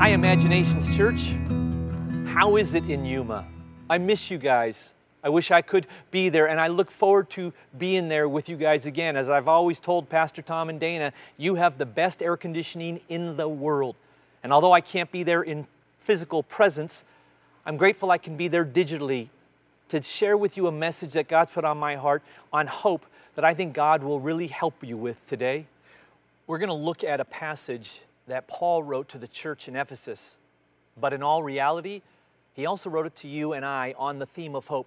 Hi, Imagine Nations Church. How is it in Yuma? I miss you guys. I wish I could be there, and I look forward to being there with you guys again. As I've always told Pastor Tom and Dana, you have the best air conditioning in the world. And although I can't be there in physical presence, I'm grateful I can be there digitally to share with you a message that God's put on my heart on hope that I think God will really help you with today. We're going to look at a passage that Paul wrote to the church in Ephesus, but in all reality, he also wrote it to you and I on the theme of hope.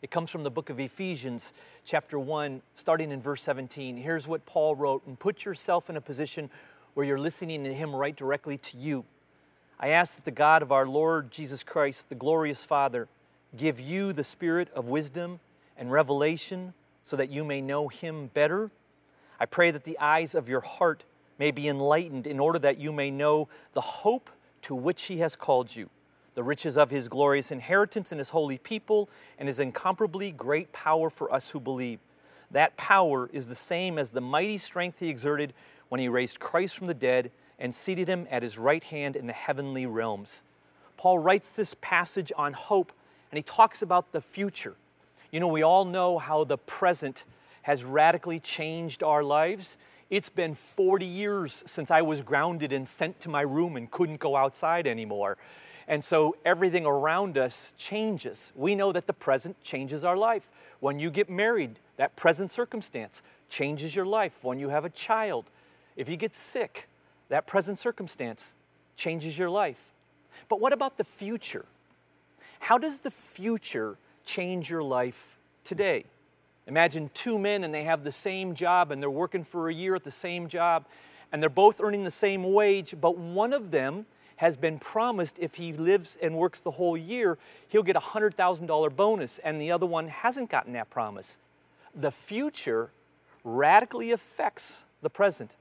It comes from the book of Ephesians, chapter 1, starting in verse 17. Here's what Paul wrote And put yourself in a position where you're listening to him write directly to you. I ask that the God of our Lord Jesus Christ, the glorious Father, give you the spirit of wisdom and revelation so that you may know him better. I pray that the eyes of your heart may be enlightened in order that you may know the hope to which he has called you the riches of his glorious inheritance in his holy people, and his incomparably great power for us who believe. That power is the same as the mighty strength he exerted when he raised Christ from the dead and seated him at his right hand in the heavenly realms. Paul writes this passage on hope, and he talks about the future. You know, we all know how the present has radically changed our lives. It's been 40 years since I was grounded and sent to my room and couldn't go outside anymore. And so everything around us changes. We know that the present changes our life. When you get married, that present circumstance changes your life. When you have a child, if you get sick, that present circumstance changes your life. But what about the future? How does the future change your life today? Imagine two men and they have the same job and they're working for a year at the same job and they're both earning the same wage, but one of them has been promised if he lives and works the whole year, he'll get a $100,000 bonus, and the other one hasn't gotten that promise. The future radically affects the present.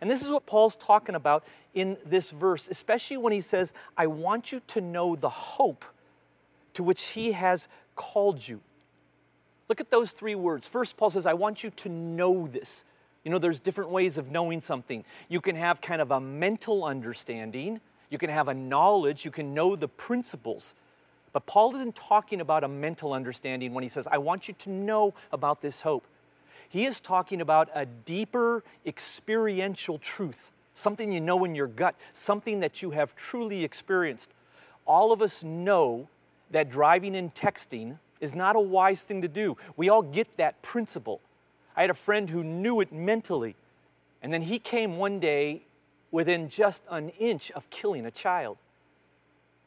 And this is what Paul's talking about in this verse, especially when he says, I want you to know the hope to which he has called you. Look at those three words. First, Paul says, I want you to know this. You know, there's different ways of knowing something. You can have kind of a mental understanding, you can have a knowledge, you can know the principles. But Paul isn't talking about a mental understanding when he says, I want you to know about this hope. He is talking about a deeper experiential truth, something you know in your gut, something that you have truly experienced. All of us know that driving and texting is not a wise thing to do. We all get that principle. I had a friend who knew it mentally, and then he came one day within just an inch of killing a child.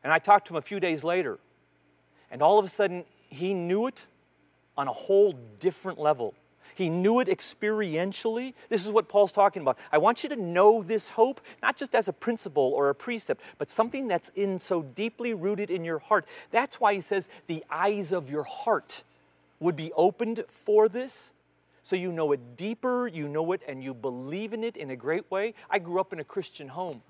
And I talked to him a few days later, and all of a sudden, he knew it on a whole different level. He knew it experientially. This is what Paul's talking about. I want you to know this hope, not just as a principle or a precept, but something that's in so deeply rooted in your heart. That's why he says the eyes of your heart would be opened for this so you know it deeper, you know it, and you believe in it in a great way. I grew up in a Christian home.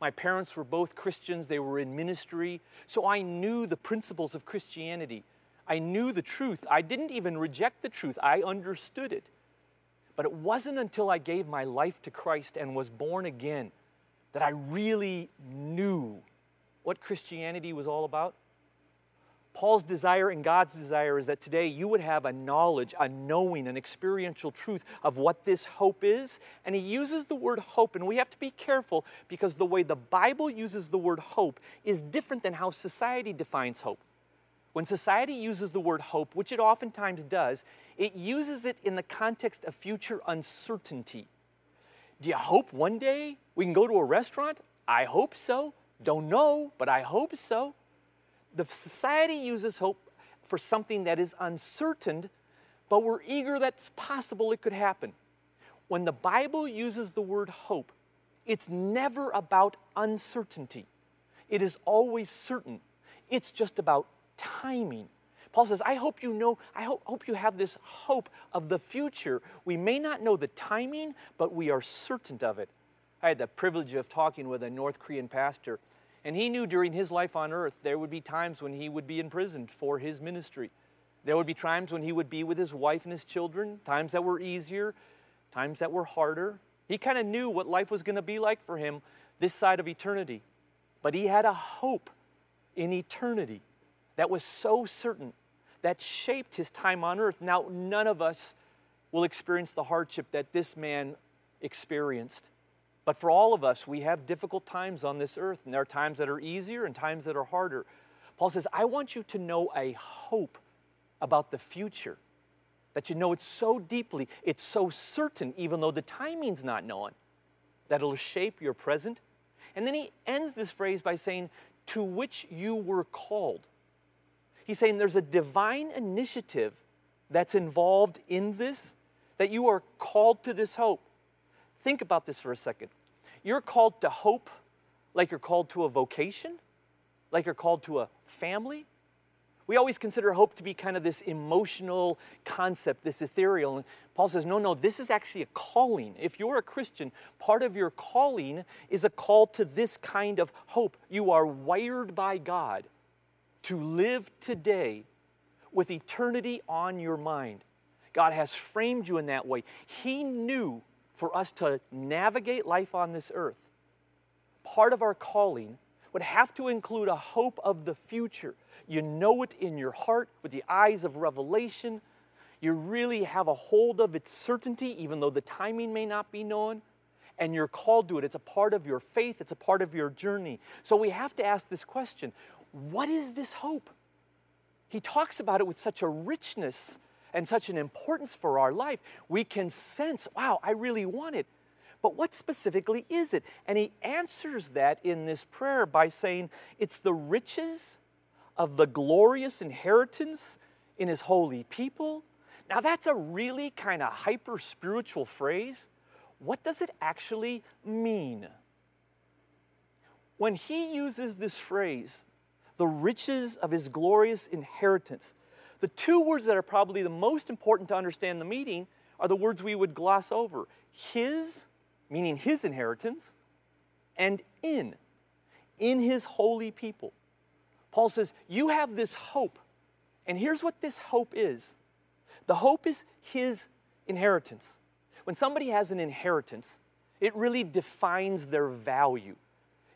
My parents were both Christians, they were in ministry, so I knew the principles of Christianity. I knew the truth. I didn't even reject the truth, I understood it. But it wasn't until I gave my life to Christ and was born again that I really knew what Christianity was all about. Paul's desire and God's desire is that today you would have a knowledge, a knowing, an experiential truth of what this hope is. And he uses the word hope, and we have to be careful because the way the Bible uses the word hope is different than how society defines hope. When society uses the word hope, which it oftentimes does, it uses it in the context of future uncertainty. Do you hope one day we can go to a restaurant? I hope so. Don't know, but I hope so the society uses hope for something that is uncertain, but we're eager that's possible it could happen. When the Bible uses the word hope, it's never about uncertainty. It is always certain. It's just about timing. Paul says, I hope you know, I hope, hope you have this hope of the future. We may not know the timing, but we are certain of it. I had the privilege of talking with a North Korean pastor and he knew during his life on earth there would be times when he would be imprisoned for his ministry. There would be times when he would be with his wife and his children, times that were easier, times that were harder. He kind of knew what life was going to be like for him this side of eternity. but he had a hope in eternity that was so certain that shaped his time on earth. Now, none of us will experience the hardship that this man experienced. But for all of us, we have difficult times on this earth, and there are times that are easier and times that are harder. Paul says, I want you to know a hope about the future, that you know it so deeply, it's so certain, even though the timing's not known, that it'll shape your present. And then he ends this phrase by saying, To which you were called. He's saying there's a divine initiative that's involved in this, that you are called to this hope. Think about this for a second. You're called to hope like you're called to a vocation, like you're called to a family. We always consider hope to be kind of this emotional concept, this ethereal. And Paul says, no, no, this is actually a calling. If you're a Christian, part of your calling is a call to this kind of hope. You are wired by God to live today with eternity on your mind. God has framed you in that way. He knew for us to navigate life on this earth, part of our calling would have to include a hope of the future. You know it in your heart with the eyes of revelation. You really have a hold of its certainty, even though the timing may not be known. And you're called to it. It's a part of your faith, it's a part of your journey. So we have to ask this question what is this hope? He talks about it with such a richness and such an importance for our life, we can sense, wow, I really want it. But what specifically is it? And he answers that in this prayer by saying, it's the riches of the glorious inheritance in his holy people. Now, that's a really kind of hyper spiritual phrase. What does it actually mean? When he uses this phrase, the riches of his glorious inheritance, the two words that are probably the most important to understand the meaning are the words we would gloss over His, meaning His inheritance, and in, in His holy people. Paul says, You have this hope. And here's what this hope is the hope is His inheritance. When somebody has an inheritance, it really defines their value.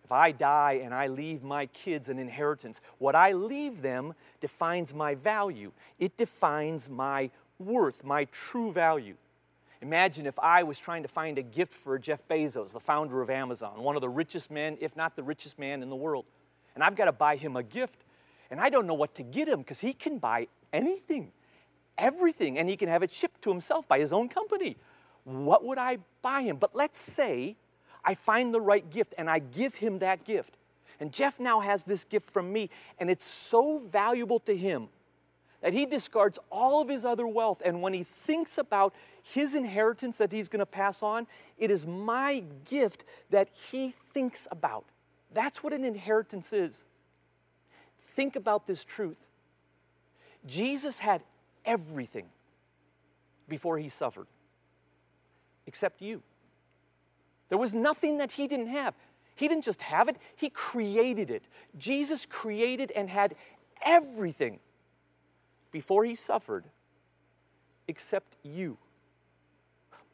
If I die and I leave my kids an inheritance, what I leave them defines my value. It defines my worth, my true value. Imagine if I was trying to find a gift for Jeff Bezos, the founder of Amazon, one of the richest men, if not the richest man in the world. And I've got to buy him a gift. And I don't know what to get him because he can buy anything, everything, and he can have it shipped to himself by his own company. What would I buy him? But let's say I find the right gift and I give him that gift. And Jeff now has this gift from me, and it's so valuable to him that he discards all of his other wealth. And when he thinks about his inheritance that he's going to pass on, it is my gift that he thinks about. That's what an inheritance is. Think about this truth. Jesus had everything before he suffered, except you. There was nothing that he didn't have. He didn't just have it, he created it. Jesus created and had everything before he suffered except you.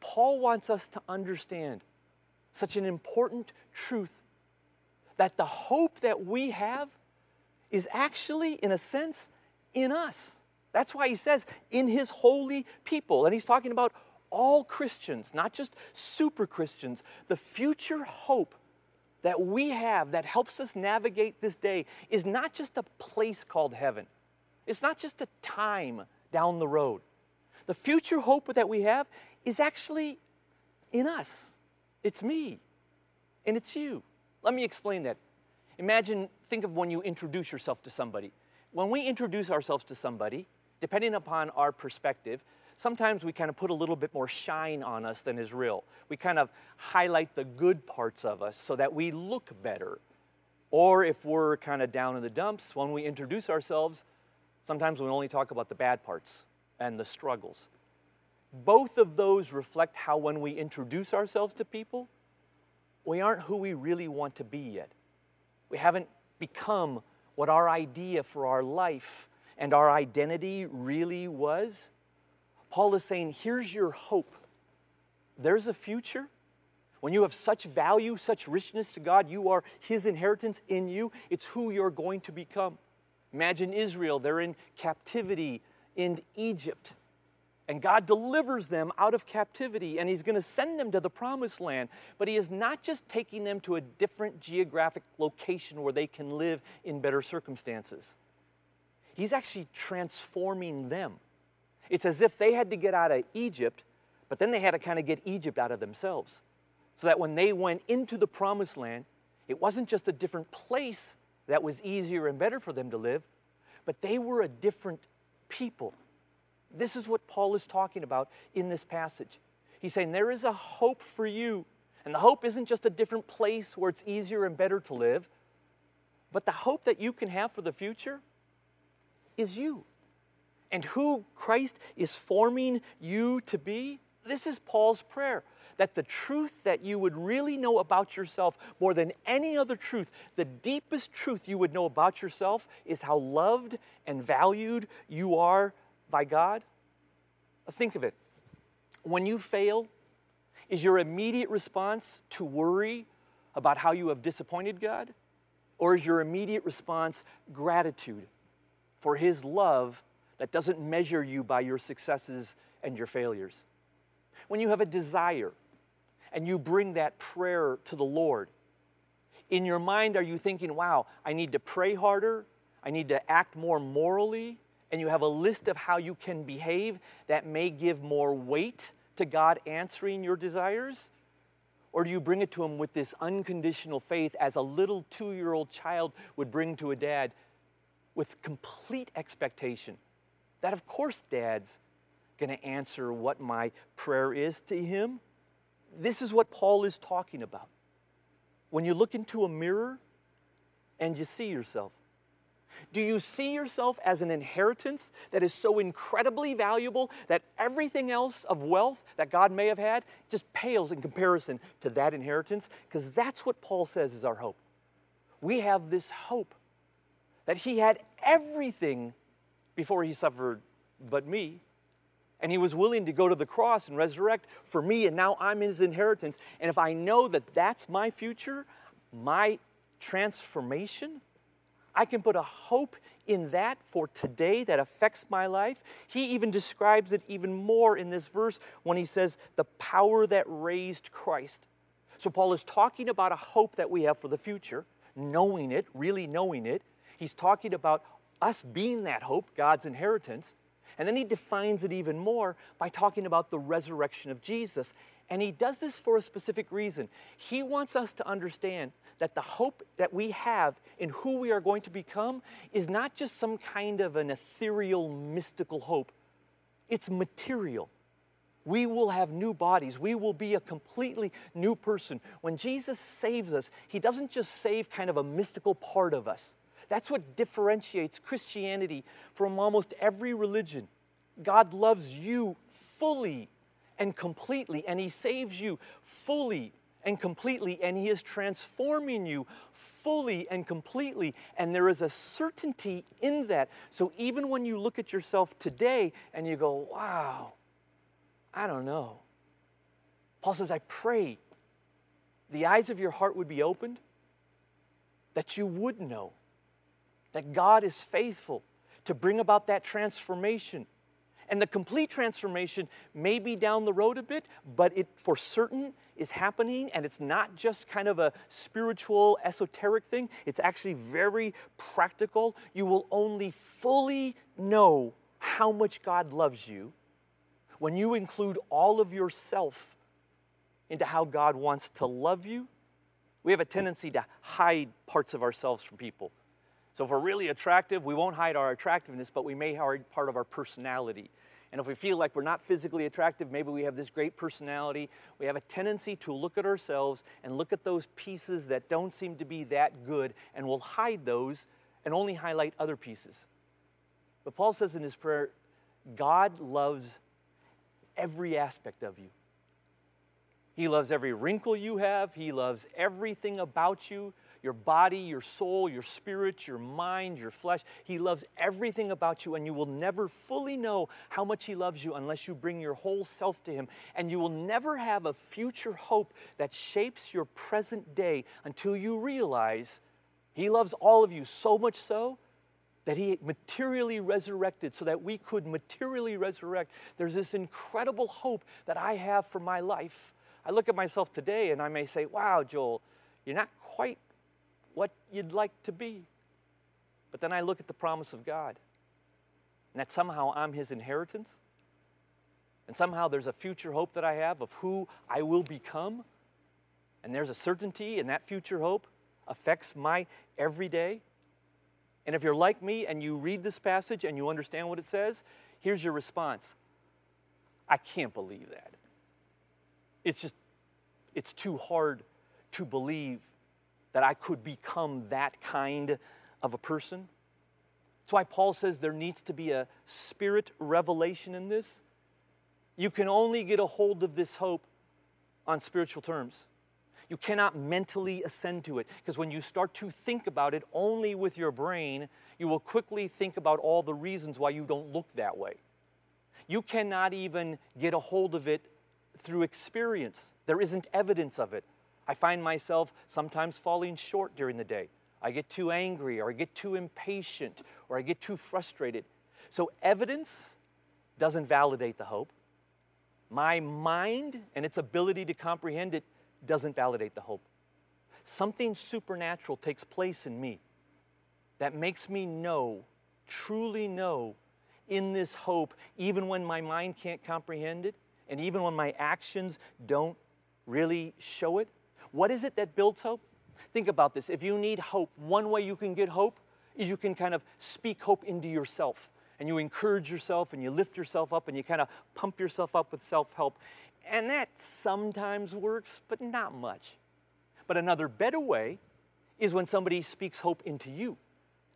Paul wants us to understand such an important truth that the hope that we have is actually, in a sense, in us. That's why he says, in his holy people. And he's talking about all Christians, not just super Christians, the future hope that we have that helps us navigate this day is not just a place called heaven. It's not just a time down the road. The future hope that we have is actually in us. It's me and it's you. Let me explain that. Imagine, think of when you introduce yourself to somebody. When we introduce ourselves to somebody, depending upon our perspective, sometimes we kind of put a little bit more shine on us than is real. We kind of highlight the good parts of us so that we look better. Or if we're kind of down in the dumps, when we introduce ourselves, sometimes we only talk about the bad parts and the struggles. Both of those reflect how, when we introduce ourselves to people, we aren't who we really want to be yet. We haven't become what our idea for our life and our identity really was. Paul is saying, here's your hope. There's a future When you have such value, such richness to God, you are His inheritance in you. It's who you're going to become. Imagine Israel, they're in captivity in Egypt. And God delivers them out of captivity, and He's going to send them to the promised land. But He is not just taking them to a different geographic location where they can live in better circumstances, He's actually transforming them. It's as if they had to get out of Egypt, but then they had to kind of get Egypt out of themselves. So that when they went into the promised land, it wasn't just a different place that was easier and better for them to live, but they were a different people. This is what Paul is talking about in this passage. He's saying there is a hope for you. And the hope isn't just a different place where it's easier and better to live, but the hope that you can have for the future is you. And who Christ is forming you to be, this is Paul's prayer that the truth that you would really know about yourself more than any other truth, the deepest truth you would know about yourself is how loved and valued you are by God? Think of it. When you fail, is your immediate response to worry about how you have disappointed God? Or is your immediate response gratitude for His love that doesn't measure you by your successes and your failures? When you have a desire and you bring that prayer to the Lord, in your mind, are you thinking, wow, I need to pray harder? I need to act more morally? and you have a list of how you can behave that may give more weight to God answering your desires? Or do you bring it to Him with this unconditional faith as a little two year old child would bring to a dad with complete expectation that, of course, dad's going to answer what my prayer is to Him? This is what Paul is talking about. When you look into a mirror and you see yourself, do you see yourself as an inheritance that is so incredibly valuable that everything else of wealth that God may have had just pales in comparison to that inheritance? Because that's what Paul says is our hope. We have this hope that he had everything before he suffered but me. And he was willing to go to the cross and resurrect for me, and now I'm his inheritance. And if I know that that's my future, my transformation, I can put a hope in that for today that affects my life. He even describes it even more in this verse when he says, the power that raised Christ. So, Paul is talking about a hope that we have for the future, knowing it, really knowing it. He's talking about us being that hope, God's inheritance. And then he defines it even more by talking about the resurrection of Jesus. And he does this for a specific reason. He wants us to understand that the hope that we have in who we are going to become is not just some kind of an ethereal, mystical hope, it's material. We will have new bodies. We will be a completely new person. When Jesus saves us, He doesn't just save kind of a mystical part of us. That's what differentiates Christianity from almost every religion. God loves you fully and completely, and He saves you fully and completely, and He is transforming you fully and completely. And there is a certainty in that. So even when you look at yourself today and you go, wow, I don't know. Paul says, I pray the eyes of your heart would be opened, that you would know that God is faithful to bring about that transformation and the complete transformation may be down the road a bit, but it for certain is happening, and it's not just kind of a spiritual, esoteric thing. It's actually very practical. You will only fully know how much God loves you when you include all of yourself into how God wants to love you. We have a tendency to hide parts of ourselves from people. So if we're really attractive, we won't hide our attractiveness, but we may hide part of our personality. And if we feel like we're not physically attractive, maybe we have this great personality, we have a tendency to look at ourselves and look at those pieces that don't seem to be that good, and we'll hide those and only highlight other pieces. But Paul says in his prayer, God loves every aspect of you. He loves every wrinkle you have, He loves everything about you your body, your soul, your spirit, your mind, your flesh. He loves everything about you, and you will never fully know how much He loves you unless you bring your whole self to Him. And you will never have a future hope that shapes your present day until you realize He loves all of you so much so that he materially resurrected so that we could materially resurrect. There's this incredible hope that I have for my life. I look at myself today and I may say, wow, Joel, you're not quite what you'd like to be. But then I look at the promise of God and that somehow I'm his inheritance. And somehow there's a future hope that I have of who I will become. And there's a certainty, and that future hope affects my everyday. And if you're like me and you read this passage and you understand what it says, here's your response I can't believe that. It's just, it's too hard to believe that I could become that kind of a person. That's why Paul says there needs to be a spirit revelation in this. You can only get a hold of this hope on spiritual terms. You cannot mentally ascend to it because when you start to think about it only with your brain, you will quickly think about all the reasons why you don't look that way. You cannot even get a hold of it through experience, there isn't evidence of it. I find myself sometimes falling short during the day. I get too angry, or I get too impatient, or I get too frustrated. So, evidence doesn't validate the hope. My mind and its ability to comprehend it doesn't validate the hope. Something supernatural takes place in me that makes me know, truly know, in this hope, even when my mind can't comprehend it, and even when my actions don't really show it. What is it that builds hope? Think about this. If you need hope, one way you can get hope is you can kind of speak hope into yourself. And you encourage yourself and you lift yourself up and you kind of pump yourself up with self help. And that sometimes works, but not much. But another better way is when somebody speaks hope into you.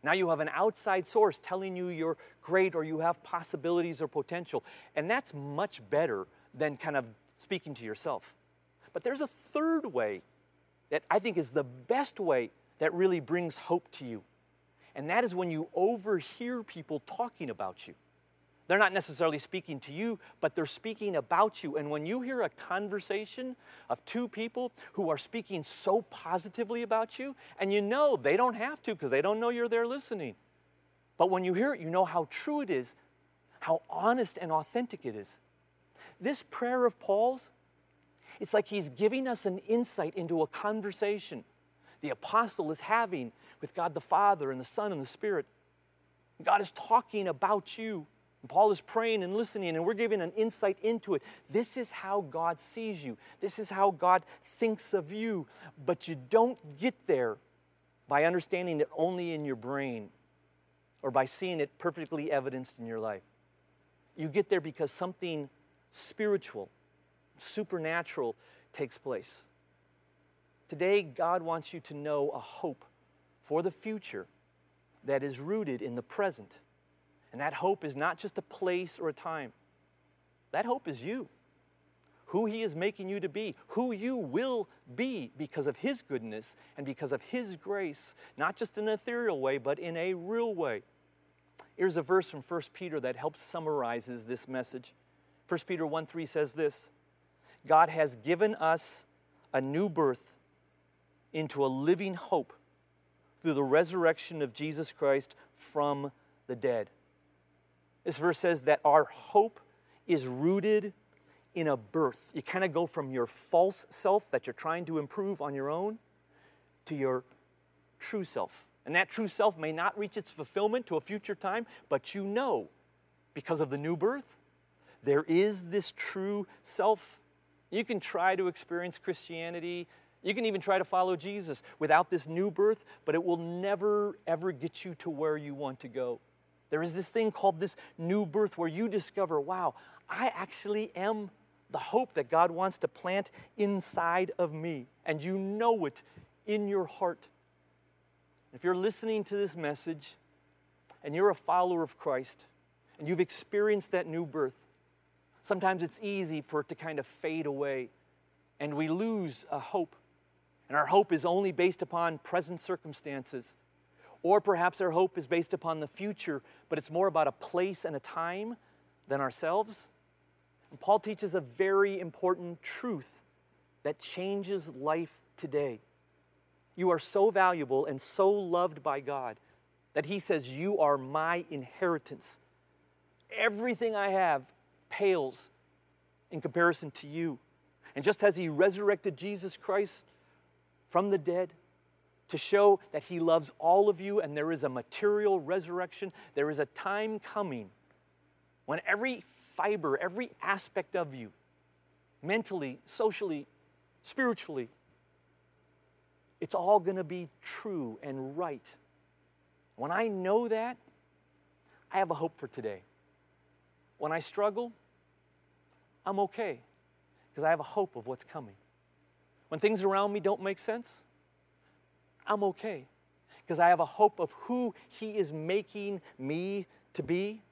Now you have an outside source telling you you're great or you have possibilities or potential. And that's much better than kind of speaking to yourself. But there's a third way that I think is the best way that really brings hope to you. And that is when you overhear people talking about you. They're not necessarily speaking to you, but they're speaking about you. And when you hear a conversation of two people who are speaking so positively about you, and you know they don't have to because they don't know you're there listening. But when you hear it, you know how true it is, how honest and authentic it is. This prayer of Paul's, it's like he's giving us an insight into a conversation the apostle is having with God the Father and the Son and the Spirit. God is talking about you. And Paul is praying and listening, and we're giving an insight into it. This is how God sees you, this is how God thinks of you. But you don't get there by understanding it only in your brain or by seeing it perfectly evidenced in your life. You get there because something spiritual, supernatural takes place. Today, God wants you to know a hope for the future that is rooted in the present and that hope is not just a place or a time, that hope is you. Who He is making you to be, who you will be because of His goodness and because of His grace, not just in an ethereal way, but in a real way. Here's a verse from 1 Peter that helps summarizes this message. 1 Peter 1 3 says this God has given us a new birth into a living hope through the resurrection of Jesus Christ from the dead. This verse says that our hope is rooted in a birth. You kind of go from your false self that you're trying to improve on your own to your true self. And that true self may not reach its fulfillment to a future time, but you know because of the new birth, there is this true self. You can try to experience Christianity. You can even try to follow Jesus without this new birth, but it will never, ever get you to where you want to go. There is this thing called this new birth where you discover, wow, I actually am the hope that God wants to plant inside of me. And you know it in your heart. If you're listening to this message and you're a follower of Christ and you've experienced that new birth, sometimes it's easy for it to kind of fade away. and we lose a hope. And our hope is only based upon present circumstances. Or perhaps our hope is based upon the future, but it's more about a place and a time than ourselves. And Paul teaches a very important truth that changes life today. You are so valuable and so loved by God that He says, You are my inheritance. Everything I have pales in comparison to you. And just as He resurrected Jesus Christ from the dead to show that He loves all of you and there is a material resurrection, there is a time coming when every fiber, every aspect of you, mentally, socially, spiritually, it's all going to be true and right. When I know that, I have a hope for today. When I struggle, I'm okay because I have a hope of what's coming. When things around me don't make sense, I'm okay because I have a hope of who He is making me to be.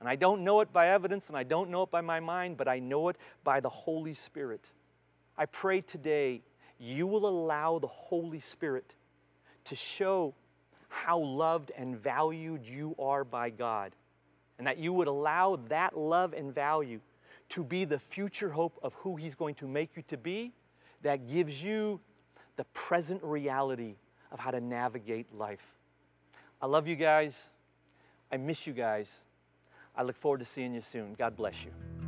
And I don't know it by evidence and I don't know it by my mind, but I know it by the Holy Spirit. I pray today you will allow the Holy Spirit to show how loved and valued you are by God, and that you would allow that love and value to be the future hope of who He's going to make you to be, that gives you the present reality of how to navigate life. I love you guys. I miss you guys. I look forward to seeing you soon. God bless you.